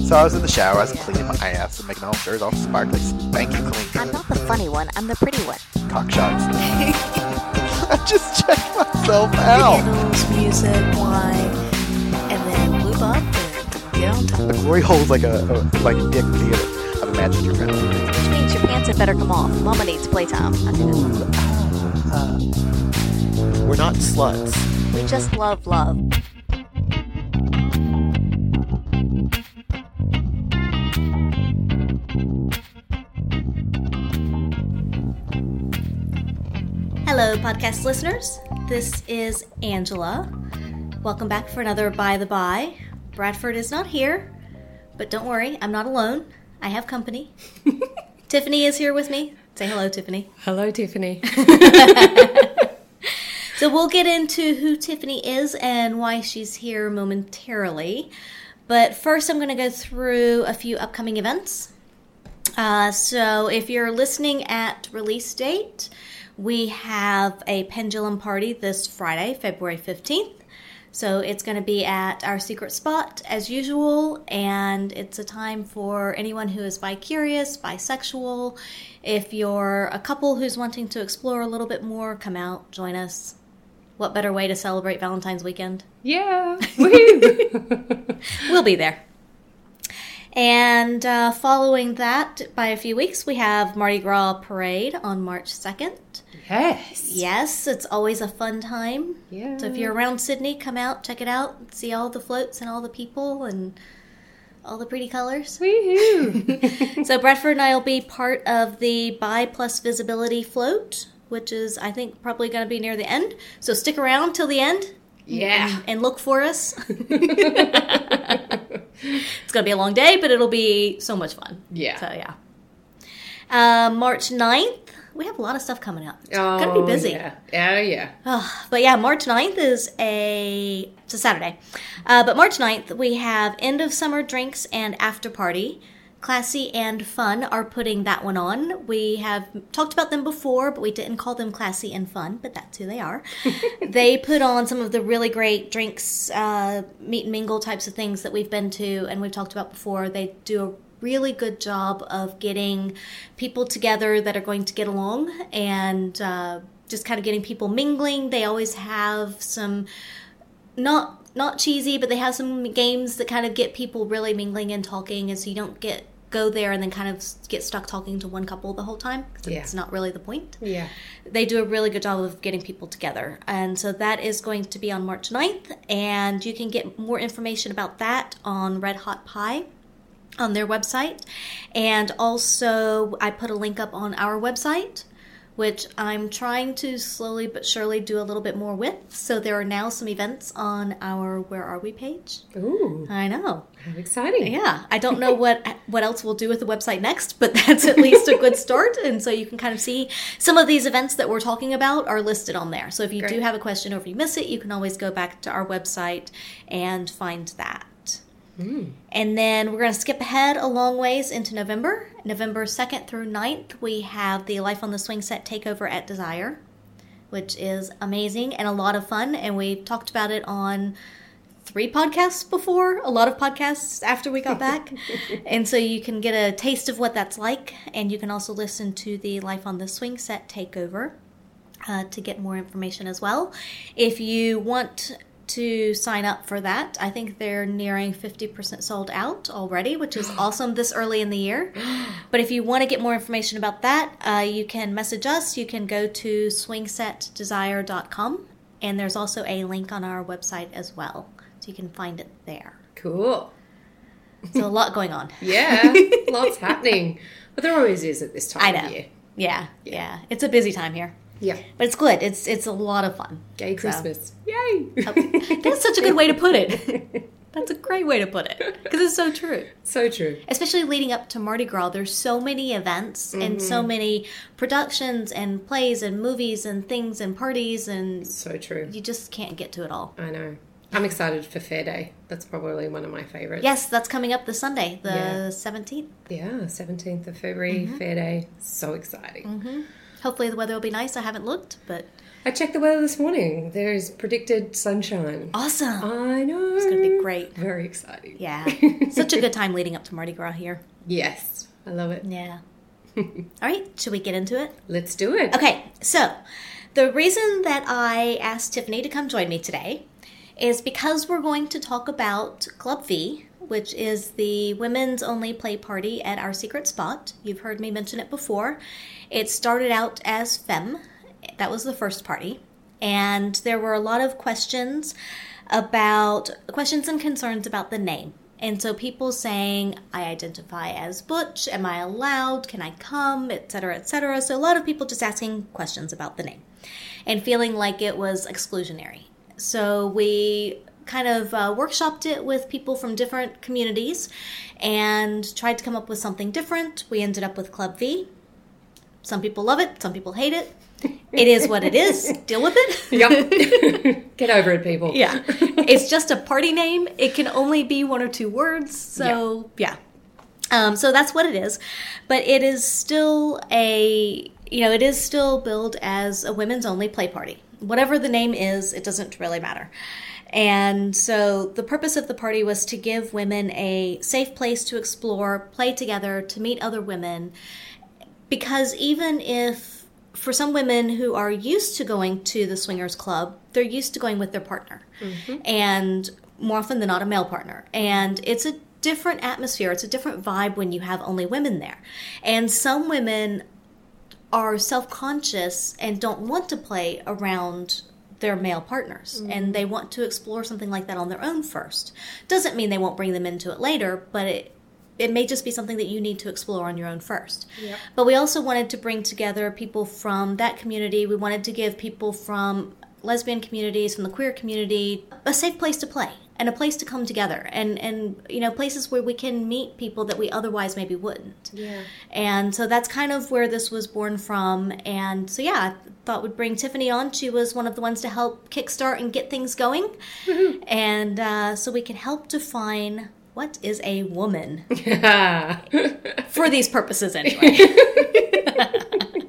So I was in the shower, I was cleaning my ass and making all sure all sparkly, spanky clean. I'm not the funny one, I'm the pretty one. Cock shots. I just checked myself out. Candles, music, wine, and then lube up and get on top. The glory hole's like a, a like a dick theater. I've imagined your friend. Which means your pants had better come off. Mama needs playtime. Uh, uh, we're not sluts. We just love love. Hello, podcast listeners. This is Angela. Welcome back for another By the By. Bradford is not here, but don't worry, I'm not alone. I have company. Tiffany is here with me. Say hello, Tiffany. Hello, Tiffany. So we'll get into who Tiffany is and why she's here momentarily. But first, I'm going to go through a few upcoming events. Uh, so if you're listening at release date, we have a pendulum party this Friday, February 15th. So it's going to be at our secret spot as usual, and it's a time for anyone who is bi curious, bisexual. If you're a couple who's wanting to explore a little bit more, come out, join us. What better way to celebrate Valentine's weekend? Yeah. We'll be there. And uh, following that, by a few weeks, we have Mardi Gras Parade on March 2nd. Yes. Yes, it's always a fun time. Yeah. So if you're around Sydney, come out, check it out, see all the floats and all the people and all the pretty colors. Woohoo. so Bradford and I will be part of the Bi Plus Visibility float, which is I think probably going to be near the end. So stick around till the end yeah. and look for us. it's going to be a long day, but it'll be so much fun. Yeah. So yeah. Uh, March 9th, we have a lot of stuff coming up. It's Oh, to be busy. Yeah. Oh, yeah. Oh, but yeah, March 9th is a it's a Saturday. Uh, but March 9th, we have end of summer drinks and after party. Classy and Fun are putting that one on. We have talked about them before, but we didn't call them Classy and Fun, but that's who they are. they put on some of the really great drinks, uh, meet and mingle types of things that we've been to and we've talked about before. They do a really good job of getting people together that are going to get along and uh, just kind of getting people mingling. They always have some not not cheesy, but they have some games that kind of get people really mingling and talking, and so you don't get go there and then kind of get stuck talking to one couple the whole time. 'cause Yeah. It's not really the point. Yeah. They do a really good job of getting people together. And so that is going to be on March 9th. And you can get more information about that on Red Hot Pie on their website. And also, I put a link up on our website, which I'm trying to slowly but surely do a little bit more with. So there are now some events on our Where Are We page. Ooh. I know. How exciting. Yeah, I don't know what what else we'll do with the website next, but that's at least a good start. And so you can kind of see some of these events that we're talking about are listed on there. So if you do have a question or if you miss it, you can always go back to our website and find that. And then we're going to skip ahead a long ways into November. November 2nd through 9th, we have the Life on the Swing Set Takeover at Desire, which is amazing and a lot of fun. And we talked about it on three podcasts before, a lot of podcasts after we got back. and so you can get a taste of what that's like. And you can also listen to the Life on the Swing Set Takeover uh, to get more information as well. If you want to sign up for that, I think they're nearing 50% sold out already, which is awesome this early in the year. But if you want to get more information about that, uh, you can message us. You can go to swingsetdesire.com, and there's also a link on our website as well. So you can find it there. Cool. So a lot going on. Yeah. Lots happening. But there always is at this time I of know. year. Yeah, yeah. It's a busy time here. Yeah. But it's good. It's it's a lot of fun. Gay So- Christmas. Yay! That's such a good way to put it. That's a great way to put it because it's so true. so true. Especially leading up to Mardi Gras, there's so many events and so Mm-hmm. many productions and plays and movies and things and parties, and So true. you just can't get to it all. I know. I'm excited for Fair Day. That's probably one of my favorites. Yes, that's coming up this Sunday, the Yeah. 17th. Yeah, 17th of February, Mm-hmm. Fair Day. So exciting. Hopefully the weather will be nice. I haven't looked, but I checked the weather this morning. There is predicted sunshine. awesome. I know. It's gonna be great. Very exciting. Yeah, such a good time leading up to Mardi Gras here. Yes. I love it. Yeah. all right, should we get into it? Let's do it. Okay, so the reason that I asked Tiffany to come join me today is because we're going to talk about Club V, which is the women's only play party at our secret spot. You've heard me mention it before. It started out as Femme, that was the first party, and there were a lot of questions about questions and concerns about the name. And so people saying, I identify as Butch, am I allowed? Can I come? Etc. etc. So a lot of people just asking questions about the name and feeling like it was exclusionary. So we kind of uh, workshopped it with people from different communities and tried to come up with something different. We ended up with Club V. Some people love it, some people hate it. It is what it is. Deal with it. Yep. Get over it, people. Yeah. it's just a party name. It can only be one or two words. So, yeah. Um, so that's what it is. But it is still a, you know, it is still billed as a women's only play party. Whatever the name is, it doesn't really matter. And so the purpose of the party was to give women a safe place to explore, play together, to meet other women. Because even if for some women who are used to going to the swingers club, they're used to going with their partner, mm-hmm. and more often than not, a male partner. And it's a different atmosphere, it's a different vibe when you have only women there. And some women are self conscious and don't want to play around their male partners and mm-hmm. they want to explore something like that on their own first. Doesn't mean they won't bring them into it later, but it it may just be something that you need to explore on your own first. But we also wanted to bring together people from that community. We wanted to give people from lesbian communities, from the queer community, a safe place to play and a place to come together and and you know places where we can meet people that we otherwise maybe wouldn't. Yeah. And so that's kind of where this was born from. And so, yeah, I thought we'd bring Tiffany on. She was one of the ones to help kickstart and get things going. And uh, so we can help define what is a woman for these purposes, anyway.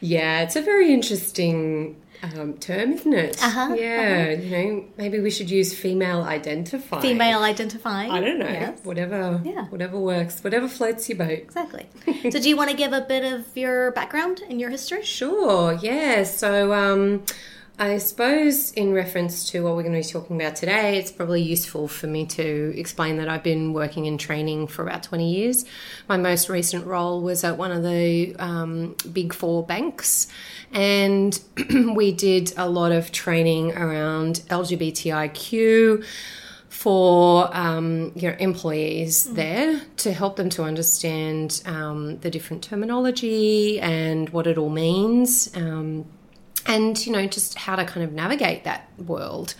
Yeah, it's a very interesting um, term, isn't it? Uh-huh, Yeah, you know, maybe we should use female identifying. Female identifying. I don't know. Yes, Whatever. Yeah. Whatever works. Whatever floats your boat. exactly. so, do you want to give a bit of your background and your history? Sure, yeah. So, um, I suppose in reference to what we're going to be talking about today, it's probably useful for me to explain that I've been working in training for about 20 years. My most recent role was at one of the um, big four banks, and we did a lot of training around LGBTIQ for um, you know employees there to help them to understand um, the different terminology and what it all means, um, and you know just how to kind of navigate that world.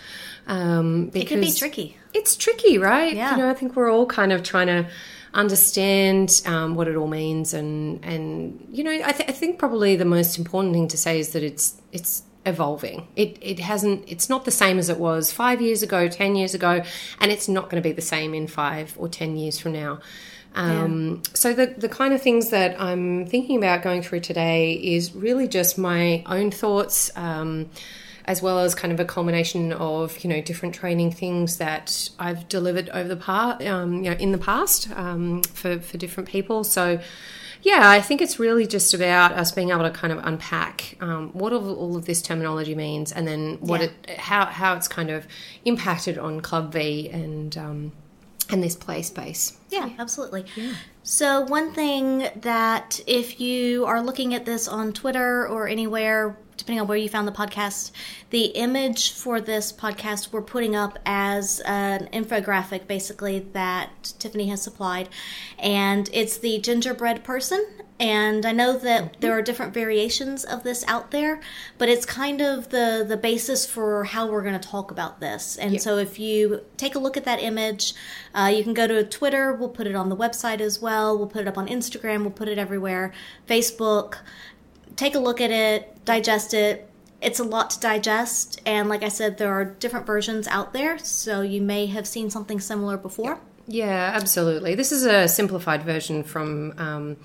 Um, It can be tricky. It's tricky, right? Yeah. You know, I think we're all kind of trying to understand um, what it all means, and and you know, I, th- I think probably the most important thing to say is that it's it's evolving. It it hasn't. It's not the same as it was five years ago, ten years ago, and it's not going to be the same in five or ten years from now. Um, So the the kind of things that I'm thinking about going through today is really just my own thoughts. Um, as well as kind of a culmination of you know different training things that I've delivered over the past, um, you know, in the past um, for for different people. So, yeah, I think it's really just about us being able to kind of unpack um, what all, all of this terminology means, and then what Yeah. it how how it's kind of impacted on Club V and um, and this play space. Yeah, absolutely. Yeah. So, one thing that if you are looking at this on Twitter or anywhere, depending on where you found the podcast, the image for this podcast we're putting up as an infographic basically that Tiffany has supplied. And it's the gingerbread person. And I know that there are different variations of this out there, but it's kind of the the basis for how we're going to talk about this. And so, if you take a look at that image, uh, you can go to Twitter. We'll put it on the website as well. We'll put it up on Instagram. We'll put it everywhere. Facebook. Take a look at it, digest it. It's a lot to digest, and like I said, there are different versions out there. So you may have seen something similar before. Yeah, absolutely. This is a simplified version from um,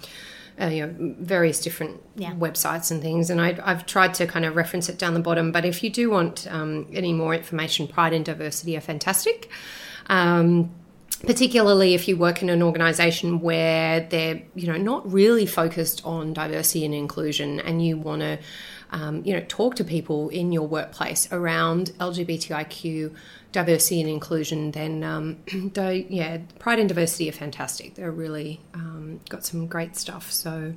uh, you know various different Yeah. websites and things, and I, I've tried to kind of reference it down the bottom. But if you do want um, any more information, Pride and Diversity are fantastic. Um, particularly if you work in an organization where they're you know not really focused on diversity and inclusion and you want to um, you know talk to people in your workplace around lgbtiq diversity and inclusion then um, yeah pride and diversity are fantastic they're really um, got some great stuff so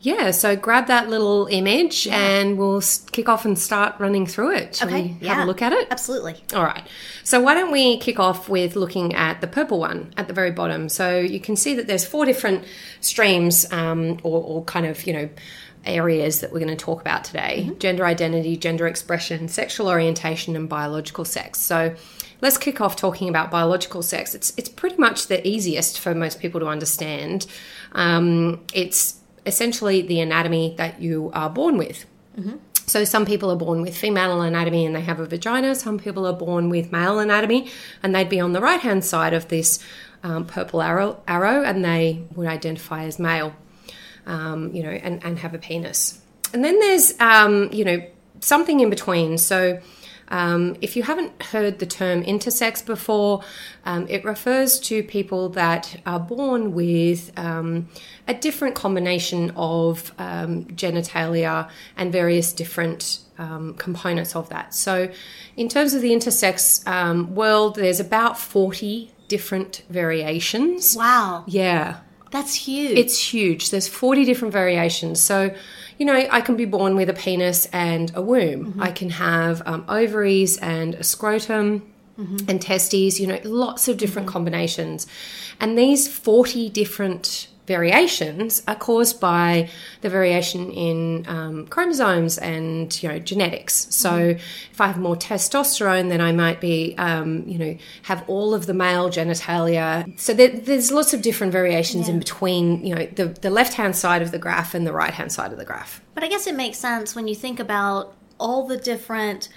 yeah, so grab that little image and we'll kick off and start running through it. Shall we have a look at it? Absolutely. All right. So why don't we kick off with looking at the purple one at the very bottom? So you can see that there's four different streams um, or, or kind of, you know, areas that we're going to talk about today gender identity, gender expression, sexual orientation, and biological sex. So let's kick off talking about biological sex. It's, it's pretty much the easiest for most people to understand. Um, it's essentially the anatomy that you are born with. So some people are born with female anatomy and they have a vagina. Some people are born with male anatomy and they'd be on the right hand side of this um, purple arrow, arrow and they would identify as male, um, you know, and, and have a penis. And then there's, um, you know, something in between. So um, if you haven't heard the term intersex before, um, it refers to people that are born with um, a different combination of um, genitalia and various different um, components of that. So, in terms of the intersex um, world, there's about 40 different variations. Wow. Yeah. That's huge. It's huge. There's 40 different variations. So, you know, I can be born with a penis and a womb. Mm-hmm. I can have um, ovaries and a scrotum mm-hmm. and testes, you know, lots of different mm-hmm. combinations. And these 40 different variations are caused by the variation in um, chromosomes and you know genetics. So if I have more testosterone, then I might be um, you know have all of the male genitalia. So there, there's lots of different variations in between you know the the left hand side of the graph and the right hand side of the graph. But I guess it makes sense when you think about all the different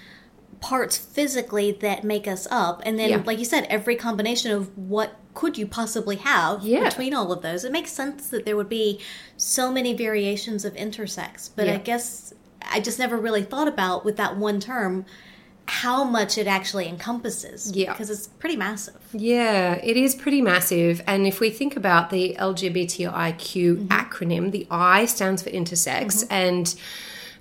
parts physically that make us up. And then, Yeah. like you said, every combination of what could you possibly have Yeah. between all of those. It makes sense that there would be so many variations of intersex. But I guess I just never really thought about with that one term how much it actually encompasses. Yeah. Because it's pretty massive. Yeah, it is pretty massive. And if we think about the LGBTIQ mm-hmm. acronym, the I stands for intersex. Mm-hmm. And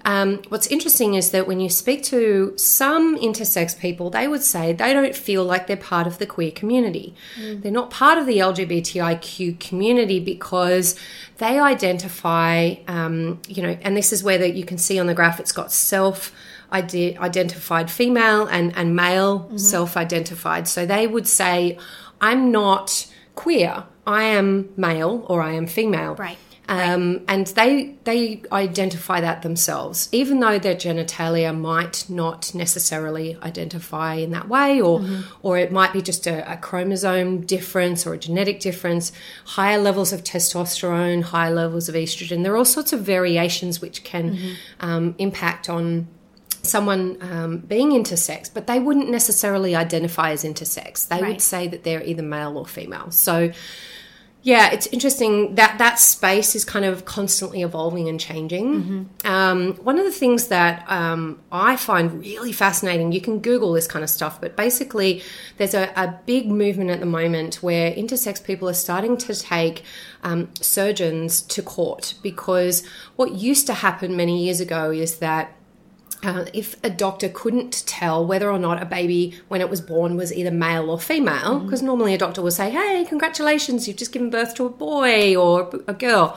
um, what's interesting is that when you speak to some intersex people, they would say they don't feel like they're part of the queer community. They're not part of the LGBTIQ community because they identify, um, you know, and this is where that you can see on the graph it's got self ide- identified female and, and male self identified. So they would say, I'm not queer, I am male or I am female. Right. Um, and they they identify that themselves, even though their genitalia might not necessarily identify in that way, or or it might be just a, a chromosome difference or a genetic difference. Higher levels of testosterone, higher levels of estrogen. There are all sorts of variations which can um, impact on someone um, being intersex, but they wouldn't necessarily identify as intersex. They Right. would say that they're either male or female. So yeah, it's interesting that that space is kind of constantly evolving and changing. Um, one of the things that um, I find really fascinating, you can Google this kind of stuff, but basically, there's a, a big movement at the moment where intersex people are starting to take um, surgeons to court because what used to happen many years ago is that uh, if a doctor couldn't tell whether or not a baby when it was born was either male or female, because normally a doctor will say, "Hey, congratulations, you've just given birth to a boy or a girl,"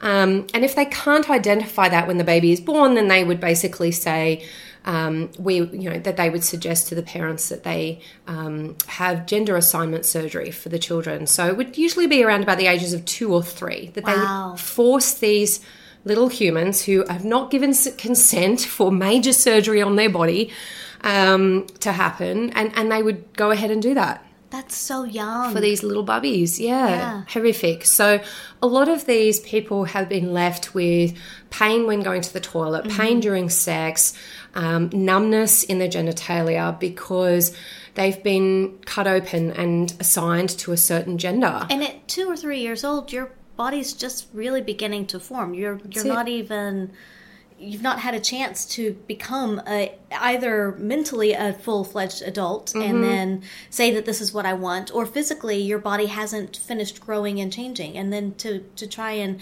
um, and if they can't identify that when the baby is born, then they would basically say, um, we, you know, that they would suggest to the parents that they um, have gender assignment surgery for the children. So it would usually be around about the ages of two or three that they would force these little humans who have not given consent for major surgery on their body um, to happen, and, and they would go ahead and do that That's so young. for these little bubbies. Yeah, Yeah. horrific. So a lot of these people have been left with pain when going to the toilet, Mm-hmm. pain during sex, um, numbness in their genitalia because they've been cut open and assigned to a certain gender. and at two or three years old, your body's just really beginning to form. You're you're not even you've not had a chance to become a either mentally a full fledged adult Mm-hmm. and then say that this is what I want, or physically your body hasn't finished growing and changing, and then to to try and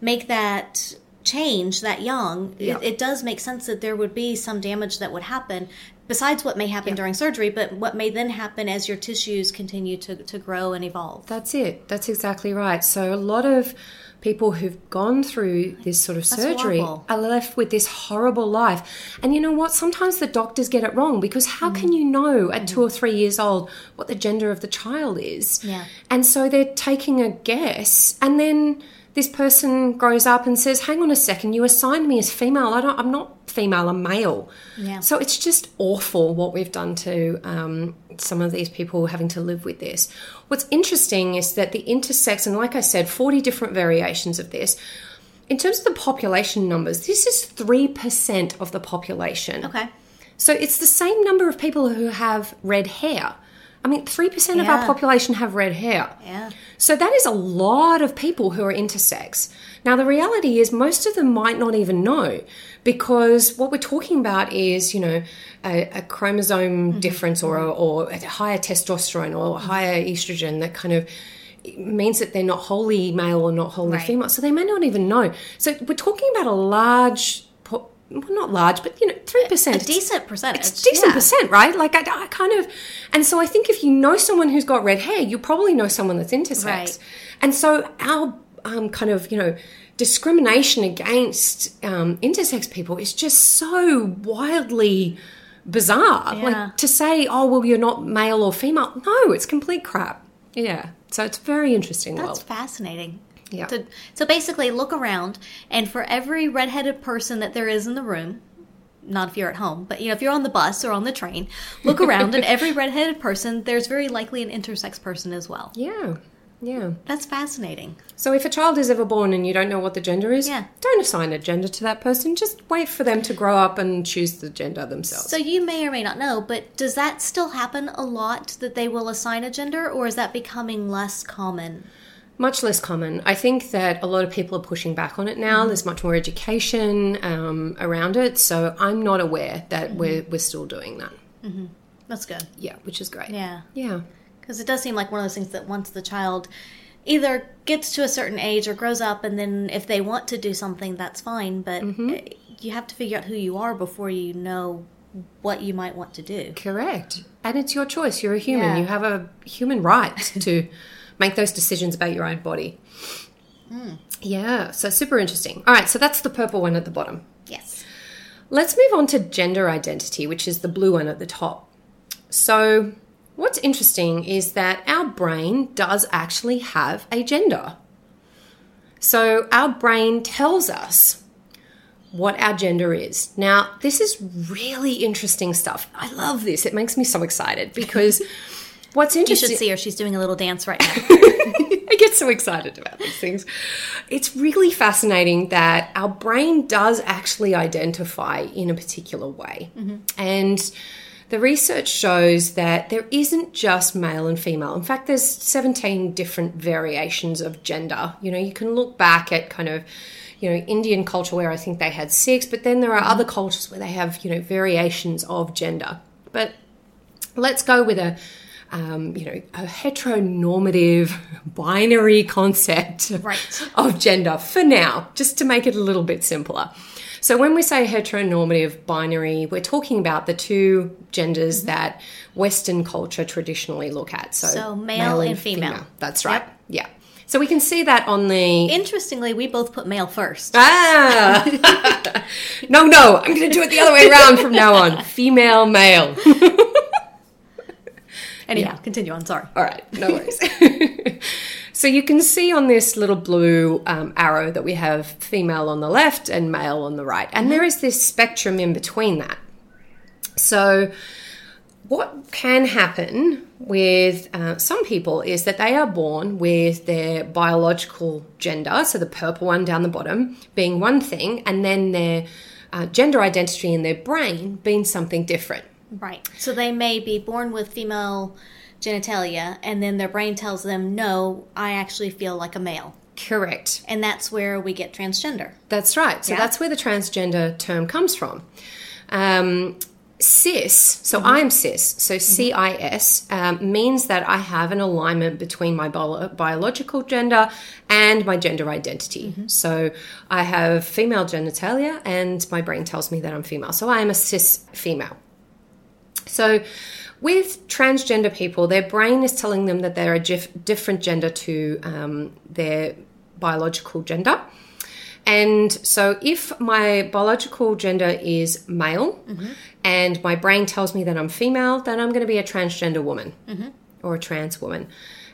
make that change that young, Yeah. it, it does make sense that there would be some damage that would happen. Besides what may happen during surgery, but what may then happen as your tissues continue to, to grow and evolve. That's it. That's exactly right. So a lot of people who've gone through this sort of surgery horrible. are left with this horrible life. And you know what? Sometimes the doctors get it wrong because how can mm. you know at mm. two or three years old what the gender of the child is? Yeah. And so they're taking a guess and then this person grows up and says, "Hang on a second, you assigned me as female. I don't. I'm not female. I'm male." Yeah. So it's just awful what we've done to um, some of these people having to live with this. What's interesting is that the intersex, and like I said, 40 different variations of this. In terms of the population numbers, this is 3% of the population. Okay. So it's the same number of people who have red hair. I mean, 3% of our population have red hair. Yeah. So that is a lot of people who are intersex. Now, the reality is, most of them might not even know because what we're talking about is, you know, a, a chromosome mm-hmm. difference or, a, or a higher testosterone or higher mm-hmm. estrogen that kind of means that they're not wholly male or not wholly Right. female. So they may not even know. So we're talking about a large, well, not large, but, you know, 3%. A decent percentage. It's decent yeah. percent, right? Like I, I kind of, and so I think if you know someone who's got red hair, you probably know someone that's intersex, Right. and so our um, kind of you know discrimination against um, intersex people is just so wildly bizarre. Yeah. Like to say, oh well, you're not male or female. No, it's complete crap. Yeah, so it's very interesting That's world. fascinating. Yeah. So, so basically, look around, and for every redheaded person that there is in the room, not if you're at home, but you know, if you're on the bus or on the train, look around, and every redheaded person, there's very likely an intersex person as well. Yeah, yeah. That's fascinating. So if a child is ever born and you don't know what the gender is, Yeah. don't assign a gender to that person. Just wait for them to grow up and choose the gender themselves. So you may or may not know, but does that still happen a lot that they will assign a gender, or is that becoming less common? Much less common. I think that a lot of people are pushing back on it now. Mm-hmm. There's much more education um, around it. So I'm not aware that Mm-hmm. we're, we're still doing that. That's good. Yeah, which is great. Yeah. Yeah. Because it does seem like one of those things that once the child either gets to a certain age or grows up, and then if they want to do something, that's fine. But uh, you have to figure out who you are before you know what you might want to do. Correct. And it's your choice. You're a human. Yeah. You have a human right to make those decisions about your own body. Hmm. Yeah, so super interesting. All right, so that's the purple one at the bottom. Yes. Let's move on to gender identity, which is the blue one at the top. So, what's interesting is that our brain does actually have a gender. So, our brain tells us what our gender is. Now, this is really interesting stuff. I love this. It makes me so excited because what's You interesting should see her. She's doing a little dance right now. I get so excited about these things. It's really fascinating that our brain does actually identify in a particular way. Mm-hmm. And the research shows that there isn't just male and female. In fact, there's 17 different variations of gender. You know, you can look back at kind of you know Indian culture where I think they had six, but then there are mm-hmm. other cultures where they have you know variations of gender. But let's go with a um, you know a heteronormative binary concept Right. of gender for now, just to make it a little bit simpler. So when we say heteronormative binary, we're talking about the two genders that Western culture traditionally look at. So, So male and female. That's right. Yep. Yeah. So we can see that on the. Interestingly, we both put male first. Ah! no, no, I'm going to do it the other way around from now on. Female, male. Anyhow, continue on. Sorry. All right, no worries. so you can see on this little blue um, arrow that we have female on the left and male on the right. And there is this spectrum in between that. So, what can happen with uh, some people is that they are born with their biological gender, so the purple one down the bottom, being one thing, and then their uh, gender identity in their brain being something different. Right. So they may be born with female genitalia, and then their brain tells them, no, I actually feel like a male. Correct. And that's where we get transgender. That's right. So Yeah. that's where the transgender term comes from. Um, cis, so I'm cis, so CIS um, means that I have an alignment between my bio- biological gender and my gender identity. So I have female genitalia, and my brain tells me that I'm female. So I am a cis female. So, with transgender people, their brain is telling them that they're a gif- different gender to um, their biological gender. And so, if my biological gender is male and my brain tells me that I'm female, then I'm going to be a transgender woman or a trans woman.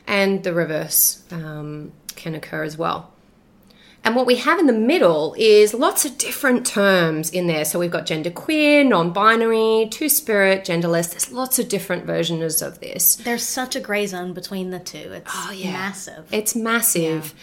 And the reverse um, can occur as well. And what we have in the middle is lots of different terms in there. So we've got genderqueer, non-binary, two-spirit, genderless. There's lots of different versions of this. There's such a gray zone between the two. It's massive. It's massive.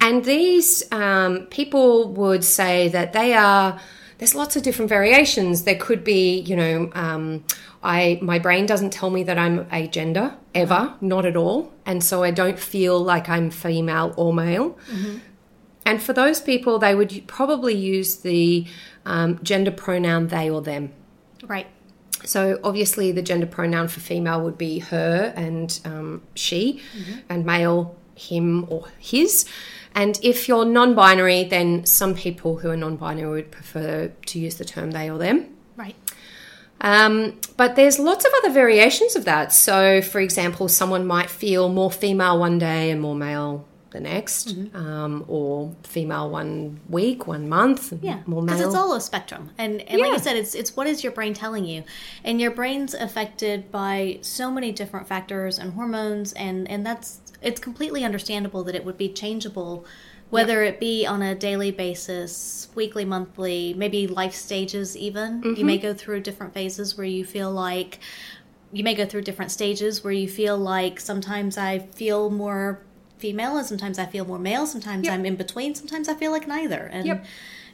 And these um, people would say that they are. There's lots of different variations. There could be, you know, um, I my brain doesn't tell me that I'm a gender ever, not at all, and so I don't feel like I'm female or male. And for those people, they would probably use the um, gender pronoun they or them. right. So obviously, the gender pronoun for female would be her and um, she, and male him or his. And if you're non-binary, then some people who are non-binary would prefer to use the term they or them. Right. Um, but there's lots of other variations of that. So, for example, someone might feel more female one day and more male the next, um, or female one week, one month, Yeah, more male. because it's all a spectrum, and and like Yeah. I said, it's it's what is your brain telling you, and your brain's affected by so many different factors and hormones, and and that's it's completely understandable that it would be changeable, whether it be on a daily basis, weekly, monthly, maybe life stages. Even you may go through different phases where you feel like you may go through different stages where you feel like sometimes I feel more female and sometimes I feel more male, sometimes Yep. I'm in between, sometimes I feel like neither. And Yep.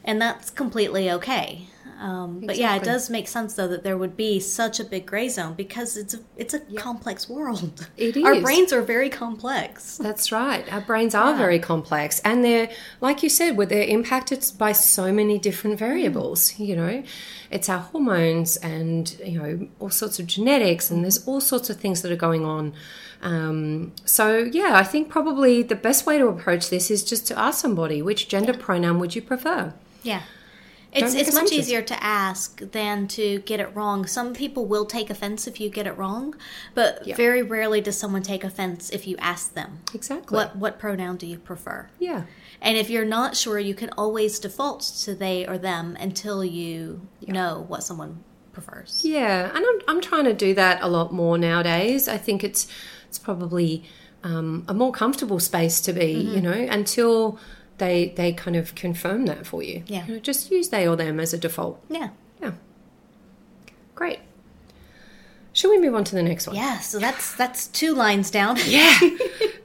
and that's completely okay. Um, But yeah, it does make sense though that there would be such a big gray zone because it's a it's a complex world. It Our brains are very complex. That's right. Our brains are very complex, and they're, like you said, where they're impacted by so many different variables. You know, it's our hormones, and you know, all sorts of genetics, and there's all sorts of things that are going on. Um, so, yeah, I think probably the best way to approach this is just to ask somebody which gender pronoun would you prefer. Yeah. It's, it's much easier to ask than to get it wrong. Some people will take offense if you get it wrong, but Yeah. very rarely does someone take offense if you ask them. Exactly. What what pronoun do you prefer? Yeah. And if you're not sure, you can always default to they or them until you know what someone prefers. Yeah, and I'm I'm trying to do that a lot more nowadays. I think it's it's probably um, a more comfortable space to be, Mm-hmm. you know, until they they kind of confirm that for you. Yeah. You know, just use they or them as a default. Yeah. Yeah, great. Should we move on to the next one? Yeah, so that's that's two lines down. Yeah.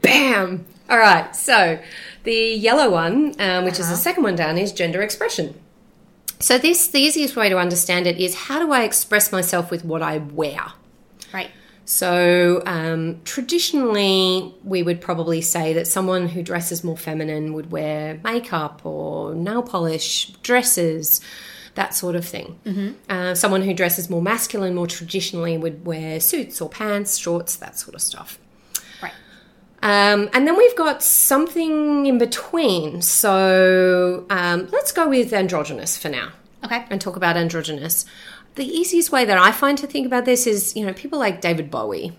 Bam. All right. So the yellow one, um, which is Uh-huh. the second one down, is gender expression. So this the easiest way to understand it is how do I express myself with what I wear? Right. So, um, traditionally, we would probably say that someone who dresses more feminine would wear makeup or nail polish, dresses, that sort of thing. Mm-hmm. Uh, someone who dresses more masculine, more traditionally, would wear suits or pants, shorts, that sort of stuff. Right. Um, and then we've got something in between. So, um, let's go with androgynous for now Okay. and talk about androgynous. The easiest way that I find to think about this is, you know, people like David Bowie,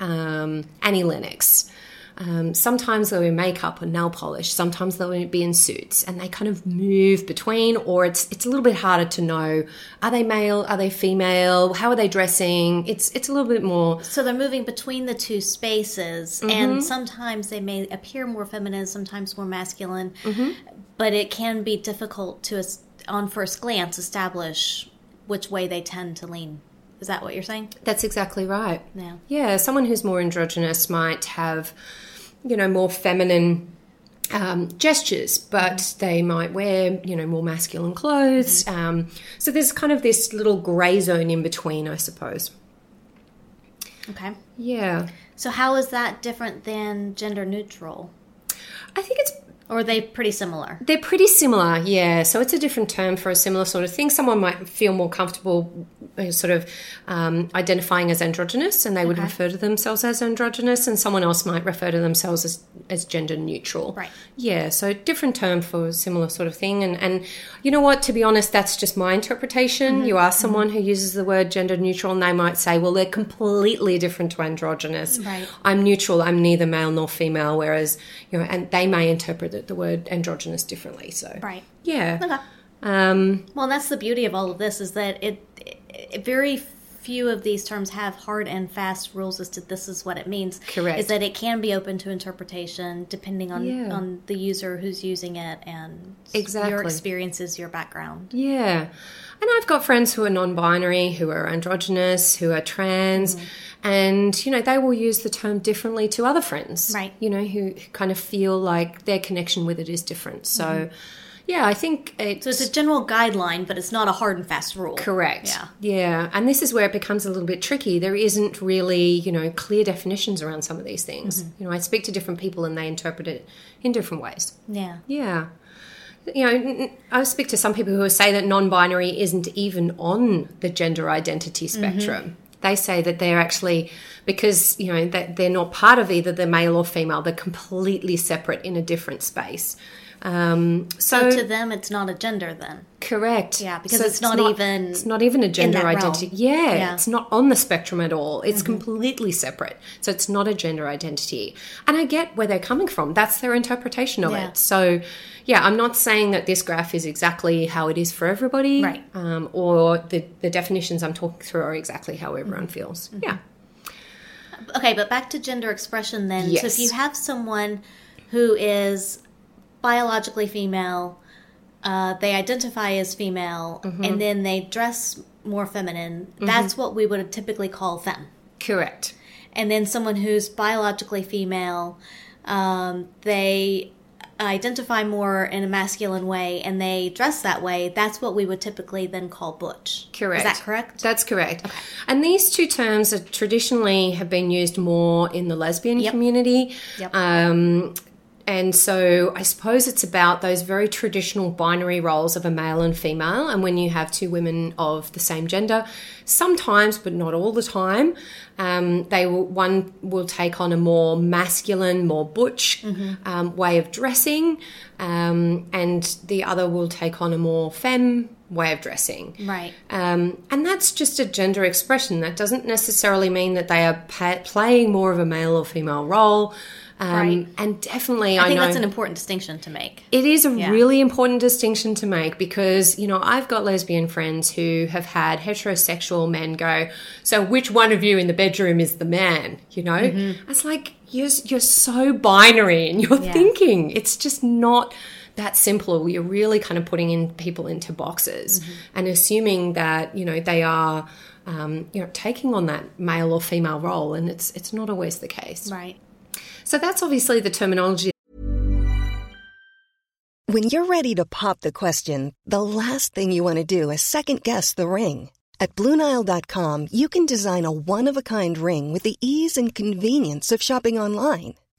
um, Annie Lennox, Um, sometimes they'll be in makeup or nail polish. Sometimes they'll be in suits, and they kind of move between. Or it's it's a little bit harder to know: are they male? Are they female? How are they dressing? It's it's a little bit more. So they're moving between the two spaces, Mm-hmm. and sometimes they may appear more feminine, sometimes more masculine. Mm-hmm. But it can be difficult to, on first glance, establish which way they tend to lean. Is that what you're saying? That's exactly right. Yeah. Yeah, someone who's more androgynous might have, you know, more feminine um, gestures, but they might wear, you know, more masculine clothes. Um, so there's kind of this little grey zone in between, I suppose. Okay. Yeah. So how is that different than gender neutral? I think it's Or are they pretty similar? They're pretty similar, yeah. So it's a different term for a similar sort of thing. Someone might feel more comfortable uh, sort of um, identifying as androgynous and they would refer to themselves as androgynous, and someone else might refer to themselves as, as gender neutral. Right. Yeah, so different term for a similar sort of thing. And, and you know what, to be honest, that's just my interpretation. You ask someone who uses the word gender neutral, and they might say, well, they're completely different to androgynous. Right. I'm neutral, I'm neither male nor female, whereas, you know, and they may interpret the, the word androgynous differently. So, Right. yeah. Okay. Um, Well, that's the beauty of all of this is that it, it very few of these terms have hard and fast rules as to this is what it means. Correct. Is that it can be open to interpretation depending on Yeah. on the user who's using it and your experiences, your background. yeah. And I've got friends who are non binary, who are androgynous, who are trans, Mm-hmm. and, you know, they will use the term differently to other friends. Right. You know, who kind of feel like their connection with it is different. So, yeah, I think it's. Mm-hmm. So it's a general guideline, but it's not a hard and fast rule. Correct. Yeah. Yeah. And this is where it becomes a little bit tricky. There isn't really, you know, clear definitions around some of these things. Mm-hmm. You know, I speak to different people and they interpret it in different ways. Yeah. Yeah. You know, I speak to some people who say that non binary isn't even on the gender identity mm-hmm. spectrum. They say that they're actually, because, you know, that they're not part of either the male or female, they're completely separate in a different space. Um, so, So to them, it's not a gender then. correct. Yeah, because it's not even It's not even a gender identity. Yeah, Yeah. it's not on the spectrum at all. It's completely separate. So it's not a gender identity. And I get where they're coming from. That's their interpretation of Yeah. it. So, yeah, I'm not saying that this graph is exactly how it is for everybody, Right. Um, or the the definitions I'm talking through are exactly how Mm-hmm. everyone feels. Yeah. Okay, but back to gender expression then. So if you have someone who is biologically female, uh, they identify as female, Mm-hmm. and then they dress more feminine, that's what we would typically call femme. Correct. And then someone who's biologically female, um, they identify more in a masculine way and they dress that way, that's what we would typically then call butch. Correct. Is that correct? That's correct. Okay. And these two terms are traditionally have been used more in the lesbian Yep. community. Yep. Um, and so I suppose it's about those very traditional binary roles of a male and female. And when you have two women of the same gender, sometimes, but not all the time, um, they will, one will take on a more masculine, more butch um, way of dressing, um, and the other will take on a more femme way of dressing. Right. Um, and that's just a gender expression. That doesn't necessarily mean that they are pa- playing more of a male or female role. Um, Right. And definitely, I I, think know that's an important distinction to make. it is a Yeah. really important distinction to make because, you know, I've got lesbian friends who have had heterosexual men go, So which one of you in the bedroom is the man? You know? It's like, you're, you're so binary in your Yeah. thinking. It's just not that simple. You're really kind of putting in people into boxes and assuming that, you know, they are. Um, you know, taking on that male or female role, and it's it's not always the case. Right. So that's obviously the terminology When you're ready to pop the question, the last thing you want to do is second guess the ring. At Bluenile.com, you can design a one of a kind ring with the ease and convenience of shopping online.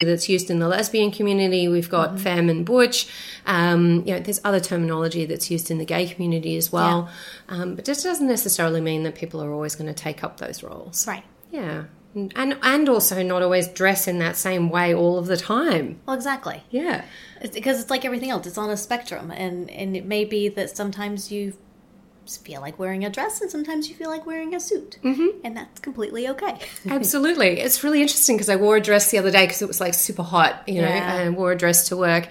That's used in the lesbian community. We've got femme and butch. Um, you know, there's other terminology that's used in the gay community as well. Um, but this doesn't necessarily mean that people are always going to take up those roles. Right. Yeah. And and also not always dress in that same way all of the time. Well, exactly. Yeah. It's because it's like everything else. It's on a spectrum, and and it may be that sometimes you feel like wearing a dress, and sometimes you feel like wearing a suit, mm-hmm. and that's completely okay. Absolutely. It's really interesting because I wore a dress the other day because it was like super hot, you know, Yeah. and I wore a dress to work.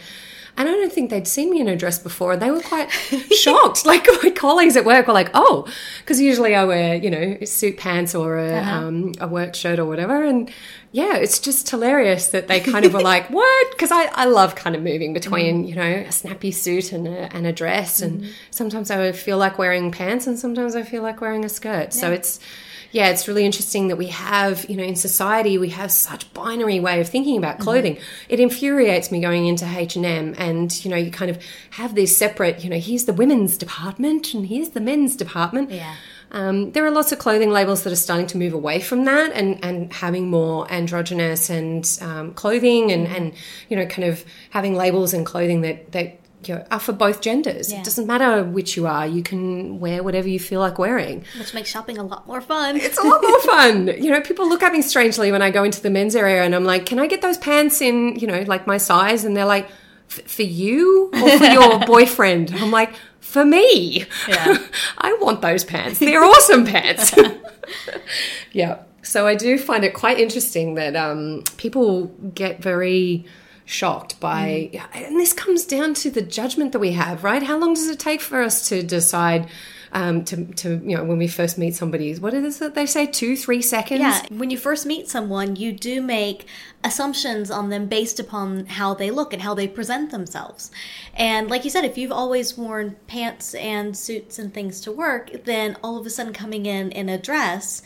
And I don't think they'd seen me in a dress before. And they were quite shocked. Like my colleagues at work were like, oh, because usually I wear, you know, suit pants or a, uh-huh. um, a work shirt or whatever. And yeah, it's just hilarious that they kind of were like, what? Because I, I love kind of moving between, mm-hmm. you know, a snappy suit and a, and a dress. And mm-hmm. sometimes I feel like wearing pants and sometimes I feel like wearing a skirt. So it's, yeah, it's really interesting that we have, you know, in society we have such binary way of thinking about clothing. It infuriates me going into H and M, and you know, you kind of have these separate, you know, here's the women's department and here's the men's department. Yeah. Um, there are lots of clothing labels that are starting to move away from that and, and having more androgynous and um, clothing and, and you know kind of having labels and clothing that that you know, are for both genders. Yeah. It doesn't matter which you are. You can wear whatever you feel like wearing. Which makes shopping a lot more fun. It's a lot more fun. You know, people look at me strangely when I go into the men's area and I'm like, can I get those pants in, you know, like my size? And they're like, for you or for your boyfriend? I'm like, for me. Yeah. I want those pants. They're awesome pants. yeah. So I do find it quite interesting that um, people get very shocked by, and this comes down to the judgment that we have, right? How long does it take for us to decide? Um, to, to you know when we first meet somebody what is it they say two three seconds Yeah, when you first meet someone, you do make assumptions on them based upon how they look and how they present themselves. And like you said, if you've always worn pants and suits and things to work, then all of a sudden coming in in a dress,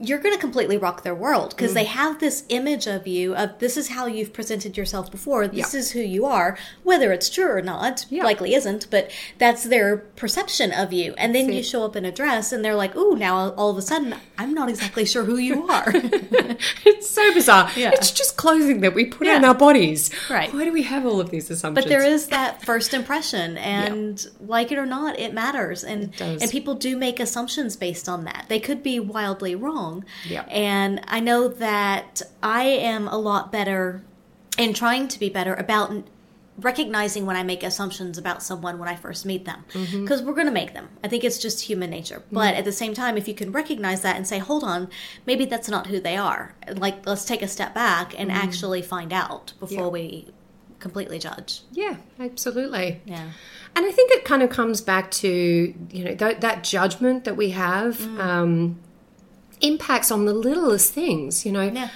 you're going to completely rock their world because they mm. have this image of you of this is how you've presented yourself before. This Yeah. is who you are, whether it's true or not. Yeah. Likely isn't, but that's their perception of you. And then See. you show up in a dress and they're like, "Ooh, now all of a sudden I'm not exactly sure who you are." it's so bizarre Yeah. it's just clothing that we put on our bodies Right. why do we have all of these assumptions But there is that first impression, and like it or not, it matters. And does. and people do make assumptions based on that. They could be wildly wrong. Yeah. And I know that I am a lot better in trying to be better about recognizing when I make assumptions about someone when I first meet them, mm-hmm. because we're going to make them. I think it's just human nature. Mm-hmm. But at the same time, if you can recognize that and say, "Hold on, maybe that's not who they are," like let's take a step back and mm-hmm. actually find out before we completely judge. Yeah, absolutely. Yeah. And I think it kind of comes back to, you know, that, that judgment that we have mm. um, impacts on the littlest things, you know, Yeah.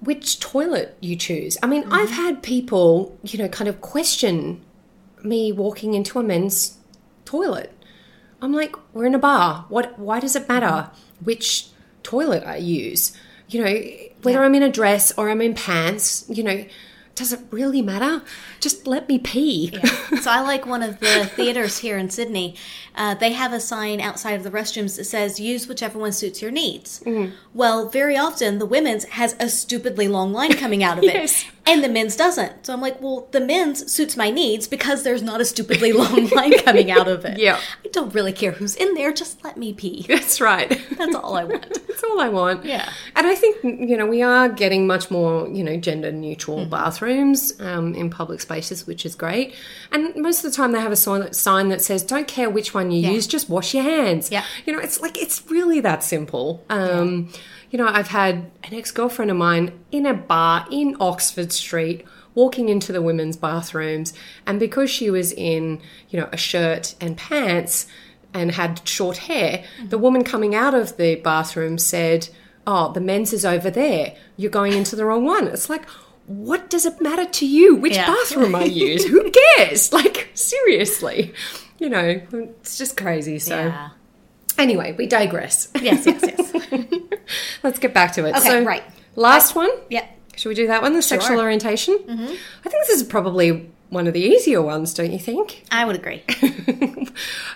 which toilet you choose. I mean, mm-hmm. I've had people, you know, kind of question me walking into a men's toilet. I'm like, we're in a bar. What? Why does it matter mm-hmm. which toilet I use? You know, whether I'm in a dress or I'm in pants. You know, does it really matter? Just let me pee. so I like one of the theaters here in Sydney. Uh, they have a sign outside of the restrooms that says "Use whichever one suits your needs." Well, very often the women's has a stupidly long line coming out of Yes. And the men's doesn't. So I'm like, well, the men's suits my needs because there's not a stupidly long line coming out of it. Yeah. I don't really care who's in there. Just let me pee. That's right. That's all I want. That's all I want. Yeah. And I think, you know, we are getting much more, you know, gender neutral bathrooms um, in public spaces, which is great. And most of the time they have a sign sign that says, don't care which one you Yeah. use, just wash your hands. Yeah. You know, it's like, it's really that simple. Um, You know, I've had an ex girlfriend of mine in a bar in Oxford Street walking into the women's bathrooms. And because she was in, you know, a shirt and pants, and had short hair, the woman coming out of the bathroom said, Oh, the men's is over there. You're going into the wrong one. It's like, what does it matter to you which Yeah. bathroom I use? Who cares? Like, seriously. You know, it's just crazy. So, Yeah. Anyway, we digress. Yes, yes, yes. Let's get back to it. Okay, so, right. Last one. yeah. Should we do that one? The sexual orientation. Mm-hmm. I think this is probably one of the easier ones, don't you think? I would agree.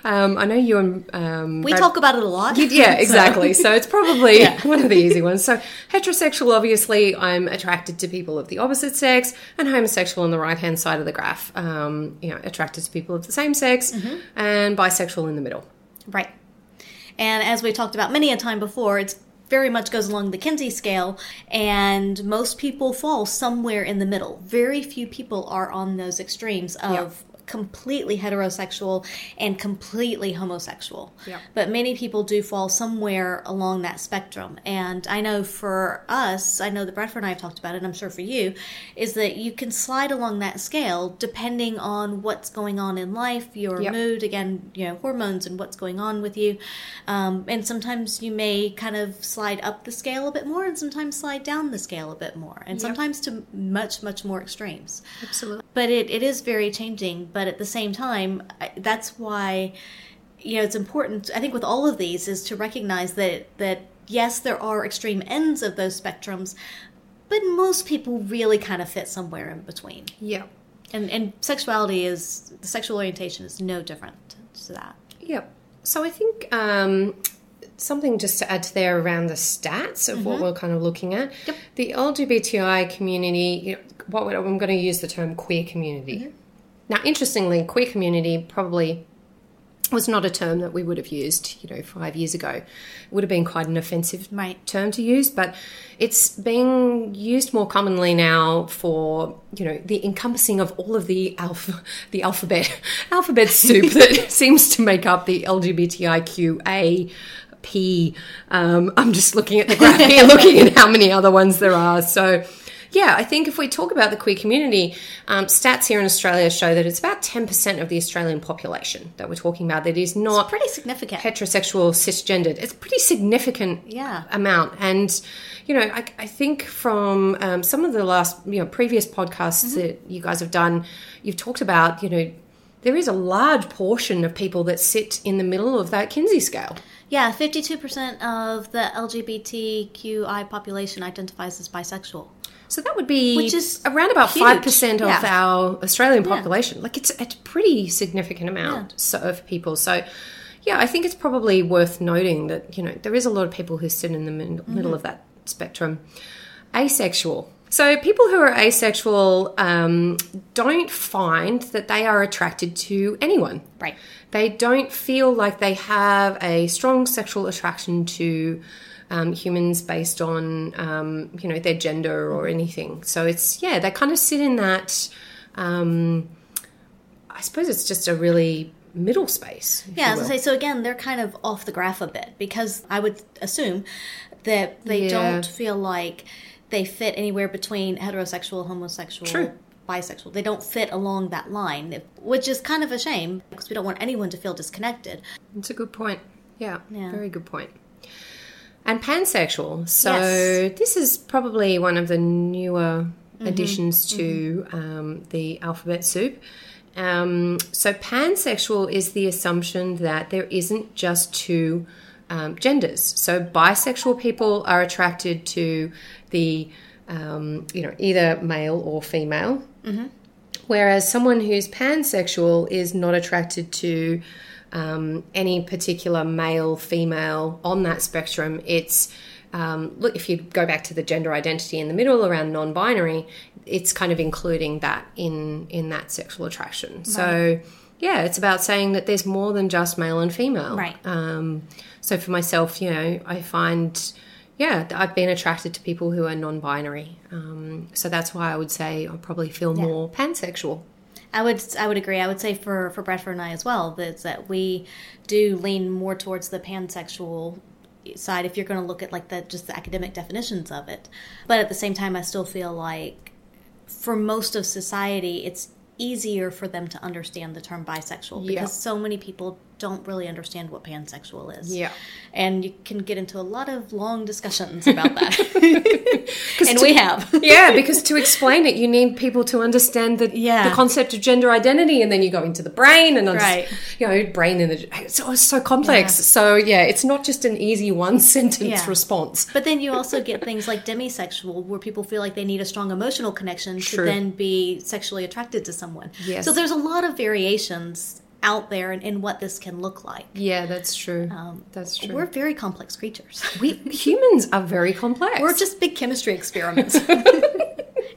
Um, I know you and um, We Brad- talk about it a lot. Yeah, exactly. So it's probably one of the easy ones. So heterosexual, obviously, I'm attracted to people of the opposite sex, and homosexual on the right hand side of the graph. Um, you know, attracted to people of the same sex, and bisexual in the middle. Right. And as we talked about many a time before, it's very much goes along the Kinsey scale, and most people fall somewhere in the middle. Very few people are on those extremes of completely heterosexual and completely homosexual. Yeah. But many people do fall somewhere along that spectrum. And I know for us, I know that Bradford and I have talked about it, and I'm sure for you, is that you can slide along that scale depending on what's going on in life, your Yep. mood, again, you know, hormones and what's going on with you. Um, and sometimes you may kind of slide up the scale a bit more, and sometimes slide down the scale a bit more, and sometimes to much, much more extremes. Absolutely. But it, it is very changing. But at the same time, I- that's why you know it's important. I think with all of these is to recognize that that yes, there are extreme ends of those spectrums, but most people really kind of fit somewhere in between. Yeah. And and sexuality is the sexual orientation is no different to that. Yep. So I think um, something just to add to there around the stats of what we're kind of looking at. The LGBTI community, you know, what I'm going to use the term queer community. Now, interestingly, queer community probably was not a term that we would have used, you know, five years ago. It would have been quite an offensive Right. term to use, but it's being used more commonly now for, you know, the encompassing of all of the alpha, the alphabet, alphabet soup that seems to make up the LGBTIQA. P. Um, I'm just looking at the graph here, looking at how many other ones there are. So, yeah, I think if we talk about the queer community, um, stats here in Australia show that it's about 10% of the Australian population that we're talking about that is not Pretty significant. heterosexual, cisgendered. It's a pretty significant Yeah. amount. And, you know, I, I think from um, some of the last, you know, previous podcasts that you guys have done, you've talked about, you know, there is a large portion of people that sit in the middle of that Kinsey scale. Yeah, fifty-two percent of the LGBTQI population identifies as bisexual. So that would be Which is around about five percent of Yeah. our Australian population. Like it's it's a pretty significant amount so, of people. So yeah, I think it's probably worth noting that you know there is a lot of people who sit in the Mm-hmm. middle of that spectrum. Asexual. So people who are asexual um, don't find that they are attracted to anyone. Right. They don't feel like they have a strong sexual attraction to um, humans based on, um, you know, their gender or anything. So it's yeah, they kind of sit in that. Um, I suppose it's just a really middle space. Yeah, I say, so again, they're kind of off the graph a bit because I would assume that they Yeah. don't feel like they fit anywhere between heterosexual, homosexual, True. bisexual. They don't fit along that line, which is kind of a shame because we don't want anyone to feel disconnected. It's a good point. Yeah, Yeah. very good point. And pansexual. So Yes. this is probably one of the newer Mm-hmm. additions to um, the alphabet soup. Um, so pansexual is the assumption that there isn't just two um, genders. So bisexual people are attracted to the um, you know either male or female. Whereas someone who's pansexual is not attracted to um, any particular male, female on that spectrum. It's um, look if you go back to the gender identity in the middle around non-binary, it's kind of including that in in that sexual attraction. So yeah, it's about saying that there's more than just male and female. Right. Um, so for myself, you know, I find yeah, I've been attracted to people who are non-binary. Um, so that's why I would say I probably feel more pansexual. I would I would agree. I would say for for Bradford and I as well that that we do lean more towards the pansexual side if you're going to look at like the just the academic definitions of it. But at the same time, I still feel like for most of society, it's easier for them to understand the term bisexual Yeah. because so many people don't really understand what pansexual is. Yeah. And you can get into a lot of long discussions about that. and we have. yeah, because to explain it, you need people to understand the, Yeah. the concept of gender identity, and then you go into the brain and Right. you know, brain in the it's, it's so complex. So yeah, it's not just an easy one sentence Yeah. response. But then you also get things like demisexual, where people feel like they need a strong emotional connection True. to then be sexually attracted to someone. Yes. So there's a lot of variations out there and, in what this can look like. Yeah, that's true. that's true. We're very complex creatures. we humans are very complex. We're just big chemistry experiments.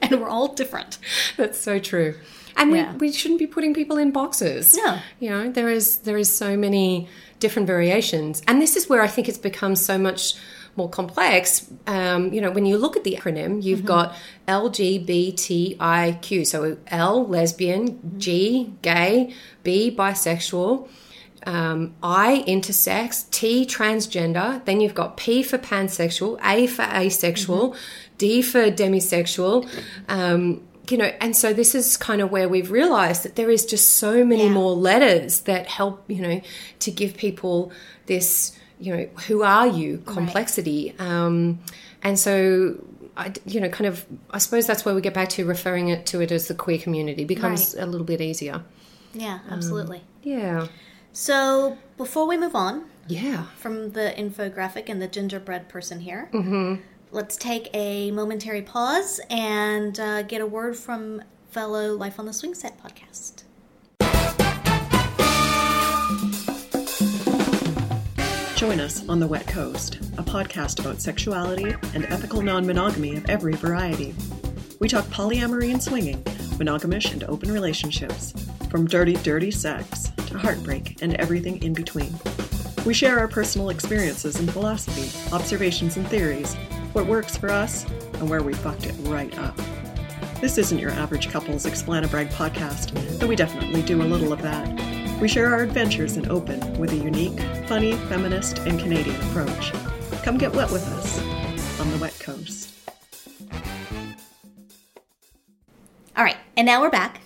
and we're all different. That's so true. And Yeah. we, we shouldn't be putting people in boxes. No. You know, there is there is so many different variations. And this is where I think it's become so much more complex. Um, you know, when you look at the acronym, you've got LGBTIQ. So L, lesbian, G, gay, B, bisexual, um, I, intersex, T, transgender. Then you've got P for pansexual, A for asexual, D for demisexual. Um, you know, and so this is kind of where we've realized that there is just so many Yeah. more letters that help, you know, to give people this, you know, who are you complexity. Um, and so, I, you know, kind of, I suppose that's where we get back to referring it to it as the queer community becomes a little bit easier. Yeah, absolutely. Yeah. So before we move on Yeah. from the infographic and the gingerbread person here, Mm-hmm. let's take a momentary pause and uh, get a word from fellow Life on the Swing Set podcast. Join us on The Wet Coast, a podcast about sexuality and ethical non monogamy of every variety. We talk polyamory and swinging, monogamish and open relationships, from dirty, dirty sex to heartbreak and everything in between. We share our personal experiences and philosophy, observations and theories, what works for us, and where we fucked it right up. This isn't your average couple's Explanabrag podcast, though we definitely do a little of that. We share our adventures in open with a unique, funny, feminist, and Canadian approach. Come get wet with us on the Wet Coast. All right, and now we're back.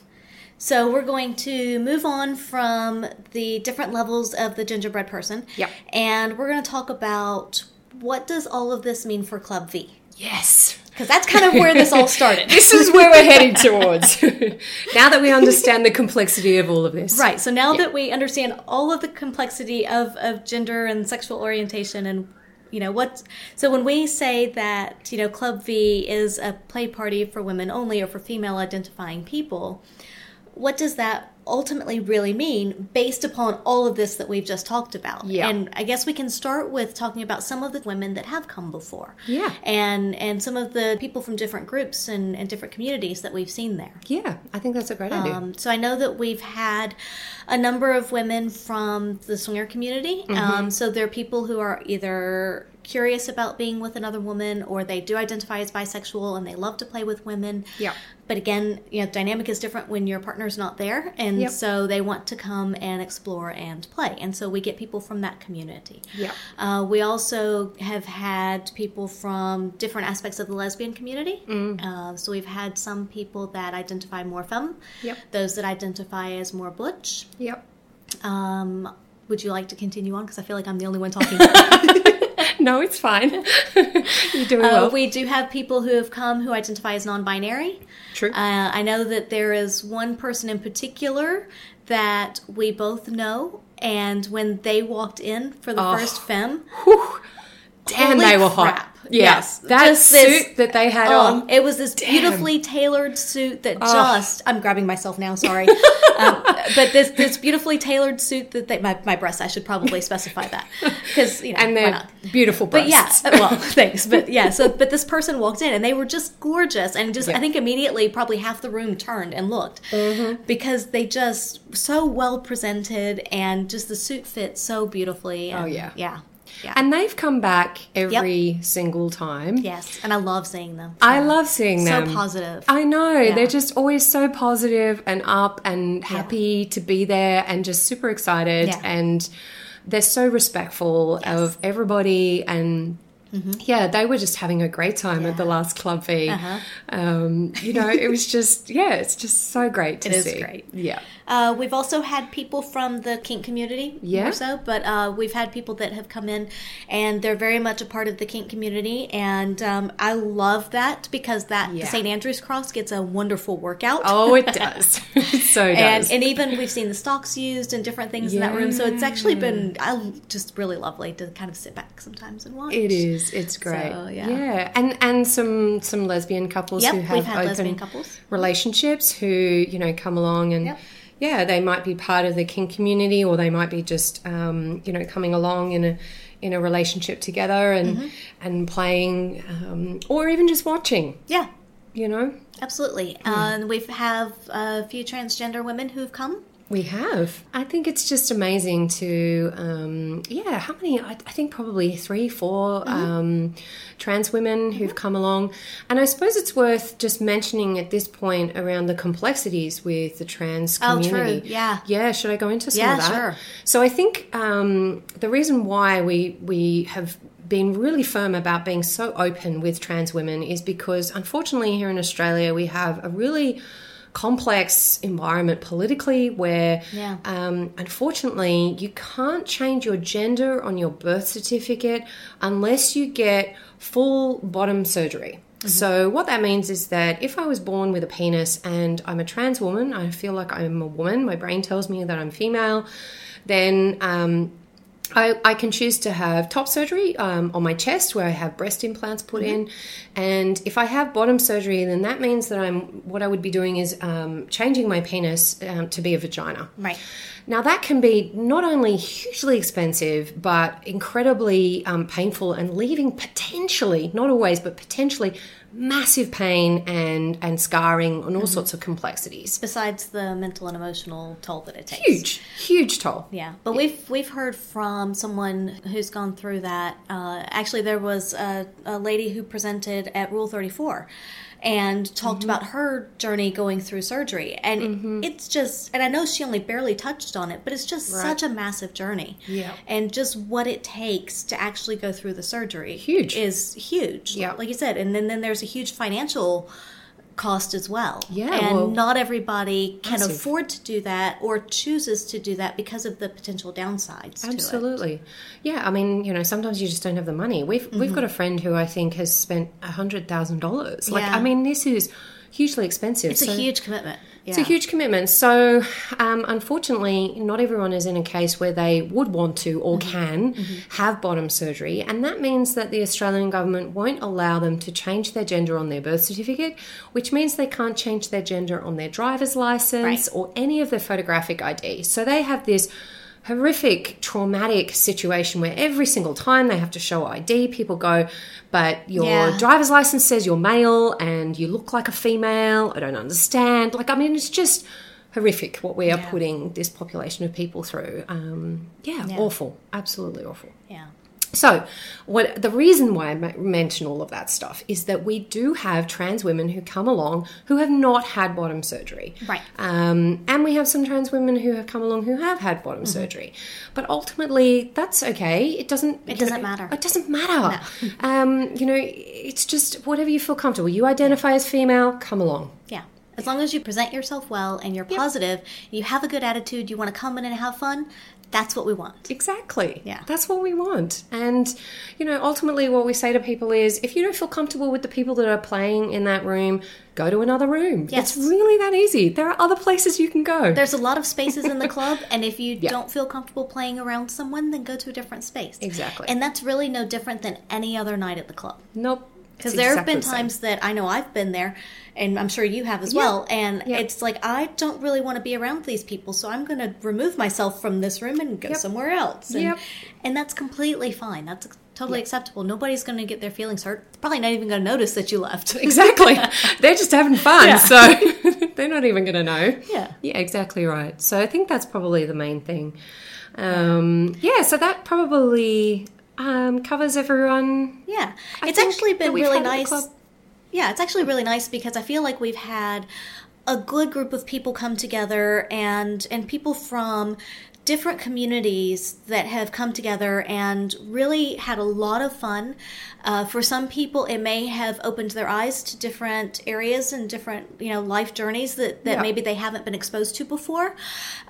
So we're going to move on from the different levels of the gingerbread person. Yep. And we're going to talk about what does all of this mean for Club V? Yes. Because that's kind of where this all started. This is where we're heading towards. now that we understand the complexity of all of this. Right. So now that we understand all of the complexity of, of gender and sexual orientation and you know what so when we say that you know club v is a play party for women only or for female identifying people what does that ultimately really mean based upon all of this that we've just talked about Yeah. and i guess we can start with talking about some of the women that have come before Yeah. and and some of the people from different groups and, and different communities that we've seen there Yeah, I think that's a great idea. um, so I know that we've had a number of women from the swinger community. Mm-hmm. Um, so they're people who are either curious about being with another woman or they do identify as bisexual and they love to play with women. Yeah. But again, you know, dynamic is different when your partner's not there, and Yep. so they want to come and explore and play. And so we get people from that community. Yeah. Uh, we also have had people from different aspects of the lesbian community. Uh, so we've had some people that identify more femme, Yep. those that identify as more butch. Yep. Um, would you like to continue on? Because I feel like I'm the only one talking. No, it's fine. You're doing Uh, well. we do have people who have come who identify as non-binary. True. Uh, I know that there is one person in particular that we both know, and when they walked in for the Oh. first femme, Damn, holy they were crap. hot. Yes, that just this- suit that they had Oh, on. it was this Damn. beautifully tailored suit that just I'm grabbing myself now, sorry. um, but this this beautifully tailored suit that they my, my breasts I should probably specify that because you know and why they're not? beautiful But yeah, well, thanks. But yeah, so but this person walked in and they were just gorgeous and just. I think immediately probably half the room turned and looked Mm-hmm. because they just so well presented and just the suit fit so beautifully. Oh, yeah. yeah, yeah. and they've come back every single time. yes, and I love seeing them. I love seeing them. so positive. I know. Yeah. They're just always so positive and up and happy to be there and just super excited. And they're so respectful of everybody. And yeah, they were just having a great time at the last club V. Um, you know, it was just yeah, it's just so great to It is see. great. Yeah. Uh, we've also had people from the kink community, Yeah. more so, but uh, we've had people that have come in and they're very much a part of the kink community, and um, I love that because that Yeah. St. Andrew's Cross gets a wonderful workout. Oh, it does. It so and does. and even we've seen the stocks used and different things in that room, so it's actually been I, just really lovely to kind of sit back sometimes and watch. It is. It's great. So, yeah. and and some some lesbian couples Yep, who we've had open couples. relationships who you know come along and. Yep. Yeah, they might be part of the kink community, or they might be just, um, you know, coming along in a in a relationship together and Mm-hmm. and playing, um, or even just watching. Yeah, You know, absolutely. And we have a few transgender women who've come. We have. I think it's just amazing to, um, yeah, how many? I, I think probably three, four Mm-hmm. um, trans women who've come along. And I suppose it's worth just mentioning at this point around the complexities with the trans Oh, true. community. Yeah. Yeah, should I go into some Yeah, of that? sure. So I think um, the reason why we, we have been really firm about being so open with trans women is because unfortunately here in Australia we have a really complex environment politically where Yeah. um, unfortunately you can't change your gender on your birth certificate unless you get full bottom surgery so what that means is that if I was born with a penis and I'm a trans woman, I feel like I'm a woman. My brain tells me that I'm female. Then um, I, I can choose to have top surgery um, on my chest where I have breast implants put in. And if I have bottom surgery, then that means that I'm what I would be doing is um, changing my penis um, to be a vagina. Right. Now, that can be not only hugely expensive, but incredibly um, painful and leaving potentially, not always, but potentially massive pain and, and scarring and all sorts of complexities. Besides the mental and emotional toll that it takes. Huge, huge toll. Yeah, but we've we've heard from someone who's gone through that. Uh, actually, there was a, a lady who presented at Rule Thirty Four, and talked Mm-hmm. about her journey going through surgery, and it's just. And I know she only barely touched on it, but it's just such a massive journey. Yeah. and just what it takes to actually go through the surgery, Huge. is huge. Yeah. like you said, and then then there's a huge financial cost as well. Yeah, and well- not everybody can Massive. afford to do that or chooses to do that because of the potential downsides to it. Absolutely. Yeah, I mean, you know, sometimes you just don't have the money. We've we've mm-hmm. got a friend who I think has spent a hundred thousand dollars. Like, Yeah. I mean, this is hugely expensive. It's a huge commitment. It's a huge commitment. So, um, unfortunately, not everyone is in a case where they would want to or can have bottom surgery. And that means that the Australian government won't allow them to change their gender on their birth certificate, which means they can't change their gender on their driver's license Right. or any of their photographic ID. So, they have this horrific traumatic situation where every single time they have to show ID, people go, but your Yeah. driver's license says you're male and you look like a female. I don't understand. Like, I mean, it's just horrific what we are putting this population of people through. Um, yeah, awful. Absolutely awful. So, what the reason why I mention all of that stuff is that we do have trans women who come along who have not had bottom surgery, Right. Um, and we have some trans women who have come along who have had bottom surgery, but ultimately that's okay. It doesn't. Mm-hmm. It doesn't know, matter. It doesn't matter. um, you know, it's just whatever you feel comfortable. You identify as female, come along. Yeah. As long as you present yourself well and you're positive, you have a good attitude, you want to come in and have fun, that's what we want. Exactly. Yeah. That's what we want. And, you know, ultimately what we say to people is if you don't feel comfortable with the people that are playing in that room, go to another room. Yes. It's really that easy. There are other places you can go. There's a lot of spaces in the club, and if you don't feel comfortable playing around someone, then go to a different space. Exactly. And that's really no different than any other night at the club. nope. Because there have been times that I know I've been there, and I'm sure you have as well. And Yeah. it's like I don't really want to be around these people, so I'm going to remove myself from this room and go somewhere else. And, Yep. and that's completely fine. That's totally acceptable. Nobody's going to get their feelings hurt. Probably not even going to notice that you left. Exactly. They're just having fun. Yeah. So they're not even going to know. Yeah. Yeah, exactly right. So I think that's probably the main thing. Um, yeah, so that probably um, covers everyone. Yeah, I it's actually been really had at the nice. Yeah, it's actually really nice because I feel like we've had a good group of people come together and and people from different communities that have come together and really had a lot of fun. Uh, for some people, it may have opened their eyes to different areas and different, you know, life journeys that, that Yeah. maybe they haven't been exposed to before.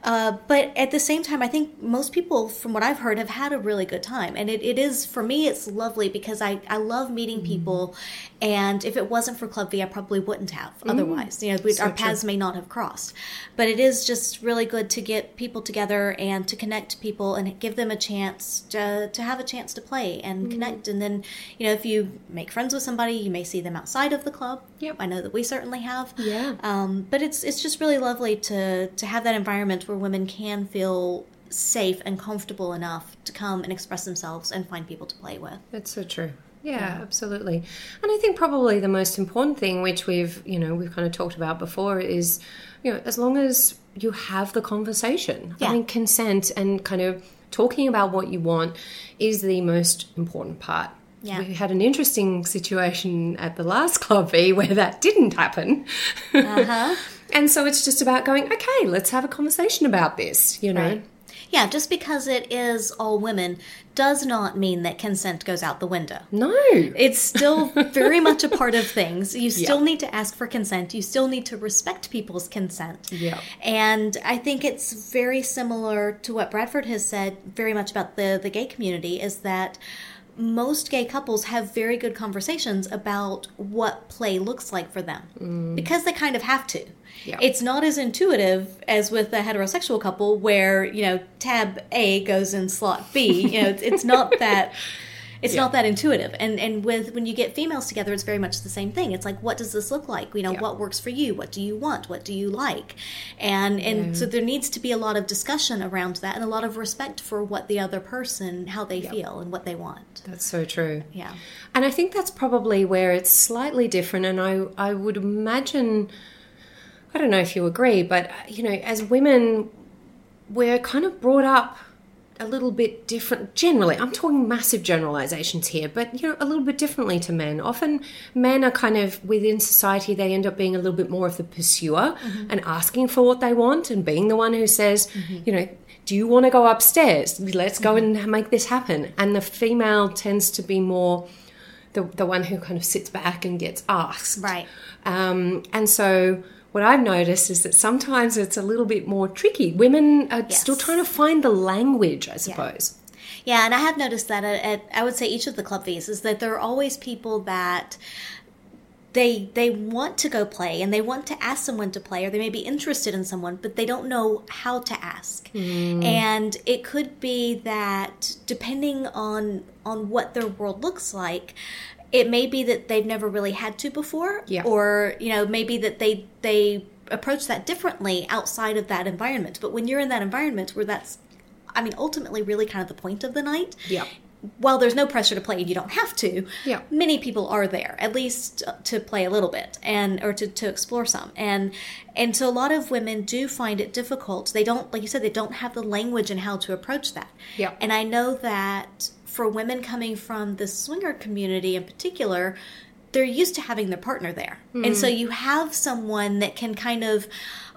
Uh, but at the same time, I think most people, from what I've heard, have had a really good time. And it, it is, for me, it's lovely because I, I love meeting Mm-hmm. people. And if it wasn't for Club V, I probably wouldn't have otherwise. You know, we. So our true. paths may not have crossed. But it is just really good to get people together and to connect people and give them a chance to, to have a chance to play and Mm-hmm. connect. And then, you know, if you make friends with somebody, you may see them outside of the club. Yep. I know that we certainly have. Yeah. Um, but it's it's just really lovely to to have that environment where women can feel safe and comfortable enough to come and express themselves and find people to play with. That's so true. Yeah, absolutely. And I think probably the most important thing, which we've you know we've kind of talked about before, is you know as long as you have the conversation. Yeah. I mean, consent and kind of talking about what you want is the most important part. Yeah. We had an interesting situation at the last Club V where that didn't happen. Uh-huh. and so it's just about going, okay, let's have a conversation about this, you know? Right. Yeah, just because it is all women does not mean that consent goes out the window. No. It's still very much a part of things. You still Yeah. need to ask for consent. You still need to respect people's consent. Yeah. And I think it's very similar to what Bradford has said very much about the, the gay community is that most gay couples have very good conversations about what play looks like for them mm. because they kind of have to. Yeah. It's not as intuitive as with a heterosexual couple where, you know, tab A goes in slot B. You know, it's, it's not that it's not that intuitive. And and with when you get females together, it's very much the same thing. It's like, what does this look like? You know, Yeah. what works for you? What do you want? What do you like? And and so there needs to be a lot of discussion around that and a lot of respect for what the other person, how they feel and what they want. That's so true. Yeah. And I think that's probably where it's slightly different. And I, I would imagine, I don't know if you agree, but, you know, as women, we're kind of brought up a little bit different generally i'm talking massive generalizations here but you know a little bit differently to men. Often men are kind of within society they end up being a little bit more of the pursuer mm-hmm. and asking for what they want and being the one who says mm-hmm. you know do you want to go upstairs? Let's go mm-hmm. and make this happen. And the female tends to be more the, the one who kind of sits back and gets asked. Right. um, and so what I've noticed is that sometimes it's a little bit more tricky. Women are Yes. still trying to find the language, I suppose. Yeah, and I have noticed that at, at I would say each of the Club Vs is that there are always people that they they want to go play and they want to ask someone to play or they may be interested in someone but they don't know how to ask hmm. and it could be that depending on on what their world looks like it may be that they've never really had to before Yeah. or you know maybe that they they approach that differently outside of that environment but when you're in that environment where that's i mean ultimately really kind of the point of the night Yeah. while there's no pressure to play and you don't have to Yeah. many people are there at least to play a little bit and or to, to explore some and and so a lot of women do find it difficult they don't like you said they don't have the language and how to approach that Yeah. and i know that for women coming from the swinger community in particular they're used to having their partner there. And so mm-hmm. you have someone that can kind of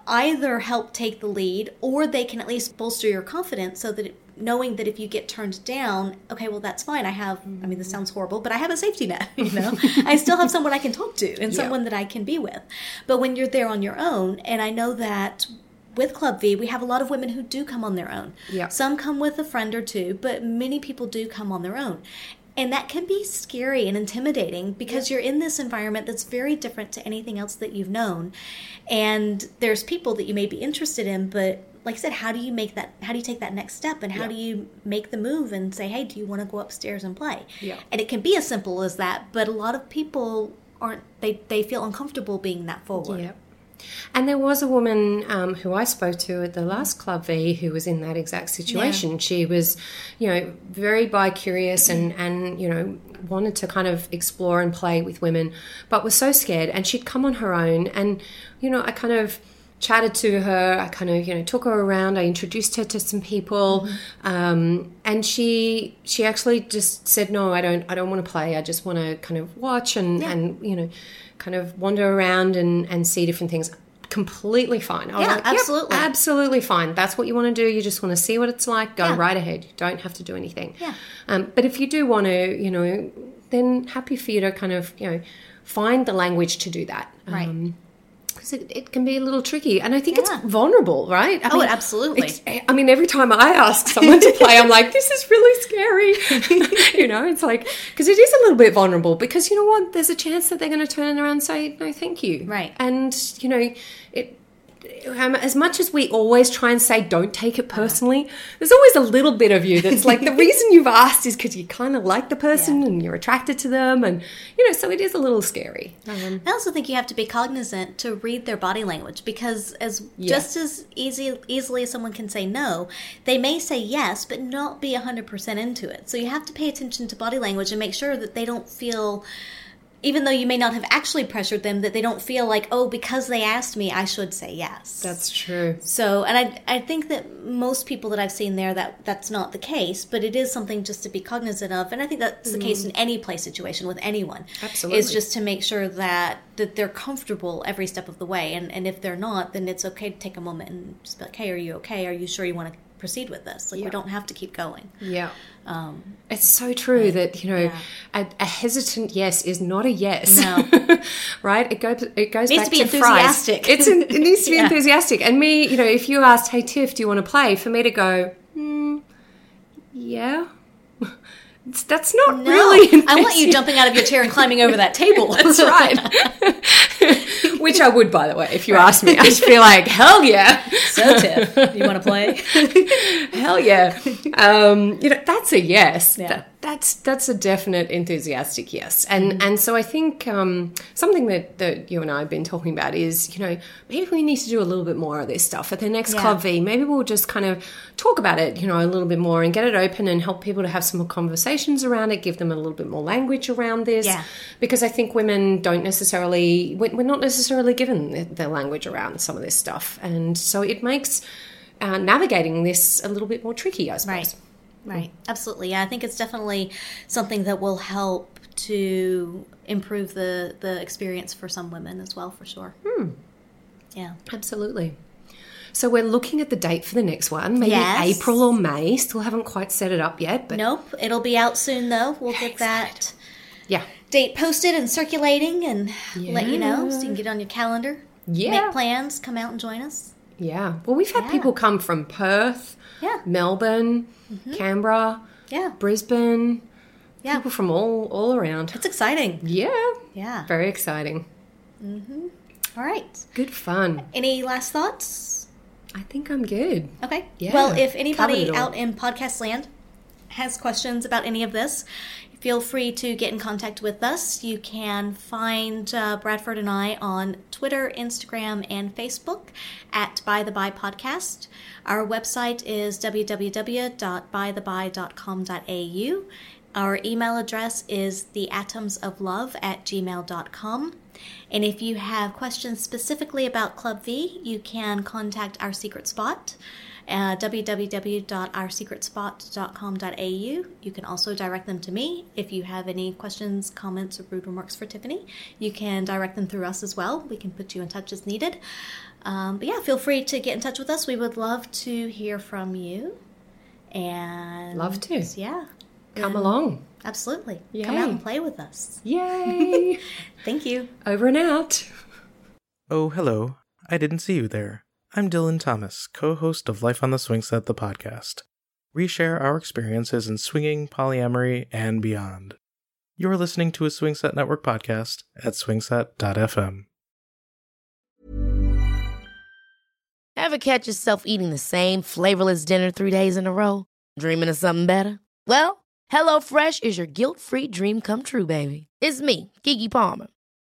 either help take the lead or they can at least bolster your confidence so that it, knowing that if you get turned down okay well that's fine. I have i mean this mm-hmm. sounds horrible but i have a safety net you know? I still have someone i can talk to and someone that i can be with. But when you're there on your own and i know that with Club V, we have a lot of women who do come on their own. Yeah. Some come with a friend or two, but many people do come on their own. And that can be scary and intimidating because you're in this environment that's very different to anything else that you've known. And there's people that you may be interested in, but like I said, how do you make that how do you take that next step and how do you make the move and say, Hey, do you want to go upstairs and play? Yeah. And it can be as simple as that, but a lot of people aren't they, they feel uncomfortable being that forward. Yep. And there was a woman um, who I spoke to at the last Club V who was in that exact situation. She was, you know, very bi curious and, and, you know, wanted to kind of explore and play with women, but was so scared. And she'd come on her own. And, you know, I kind of chatted to her. I kind of, you know, took her around. I introduced her to some people. Um, and she she actually just said, no, I don't, I don't want to play. I just want to kind of watch and, and, you know, kind of wander around and, and see different things. completely fine. I Yeah, like, yep, absolutely. absolutely fine. That's what you want to do. You just want to see what it's like. Go Yeah. right ahead. You don't have to do anything. Yeah. Um, but if you do want to, you know, then happy for you to kind of, you know, find the language to do that. Right. Um, because it, it can be a little tricky, and I think Yeah. it's vulnerable, right? I Oh, absolutely. I mean, every time I ask someone to play, I'm like, "This is really scary." you know, it's like because it is a little bit vulnerable. Because you know what? There's a chance that they're going to turn around and say, "No, thank you." Right. And you know, it. Um, as much as we always try and say don't take it personally, there's always a little bit of you that's like the reason you've asked is because you kind of like the person Yeah. and you're attracted to them, and you know, so it is a little scary. Um, I also think you have to be cognizant to read their body language because as Yeah. just as easy easily as someone can say no, they may say yes but not be 100% into it. So you have to pay attention to body language and make sure that they don't feel even though you may not have actually pressured them that they don't feel like, "Oh, because they asked me, I should say yes." that's true. So, and I, I think that most people that I've seen there that that's not the case, but it is something just to be cognizant of, and I think that's the case mm-hmm. in any play situation with anyone. Absolutely. is just to make sure that that they're comfortable every step of the way, and and if they're not, then it's okay to take a moment and just be like, "Hey, are you okay? Are you sure you want to proceed with this? Like, we don't have to keep going." Yeah. Um, It's so true that you know Yeah. a, a hesitant yes is not a yes. No. right? It goes it goes Needs back to be fries. enthusiastic. It's an, it needs to be Yeah. enthusiastic. And me, you know, if you asked, "Hey Tiff, do you want to play?" For me to go, hmm, yeah. That's not no, really. I want you jumping out of your chair and climbing over that table. That's right. Which I would, by the way, if you asked me. I'd be like, hell yeah. so, Tiff, you want to play? Hell yeah. Um, you know, that's a yes. Yeah. That, that's that's a definite enthusiastic yes. And and so I think um, something that, that you and I have been talking about is, you know, maybe we need to do a little bit more of this stuff at the next Yeah. Club V. Maybe we'll just kind of talk about it, you know, a little bit more and get it open and help people to have some more conversations around it, give them a little bit more language around this. Yeah. Because I think women don't necessarily, we're we're not necessarily given the, the language around some of this stuff. And so it makes uh, navigating this a little bit more tricky, I suppose. Right. Right. Absolutely. Yeah, I think it's definitely something that will help to improve the the experience for some women as well, for sure. Hmm. Yeah. Absolutely. So we're looking at the date for the next one, maybe Yes. April or May. Still haven't quite set it up yet, but Nope. It'll be out soon though. We'll get that yeah, date posted and circulating and let you know so you can get it on your calendar. Yeah. Make plans, come out and join us. yeah. Well, we've had Yeah. people come from Perth, Yeah. Mm-hmm. Melbourne, Canberra, Yeah. Brisbane, Yeah. people from all all around. It's exciting. Yeah, Yeah. very exciting. Mhm. All right. Good fun. Any last thoughts? I think I'm good. Okay. Yeah, well, if anybody out in podcast land has questions about any of this, feel free to get in contact with us. You can find uh, Bradford and I on Twitter, Instagram, and Facebook at By the By Podcast. Our website is www.bytheby.com.au. Our email address is theatomsoflove at gmail.com. And if you have questions specifically about Club V, you can contact our secret spot, uh, www.oursecretspot.com.au. You can also direct them to me. If you have any questions, comments, or rude remarks for Tiffany, you can direct them through us as well. We can put you in touch as needed. Um, but yeah, feel free to get in touch with us. We would love to hear from you. And Love to. Yeah. Come And- along. Absolutely. Come out and play with us. Yay! Thank you. Over and out. Oh, hello. I didn't see you there. I'm Dylan Thomas, co host of Life on the Swing Set, the podcast. We share our experiences in swinging, polyamory, and beyond. You're listening to a Swing Set Network podcast at swingset.fm. Ever catch yourself eating the same flavorless dinner three days in a row? Dreaming of something better? Well, HelloFresh is your guilt-free dream come true, baby. It's me, Keke Palmer.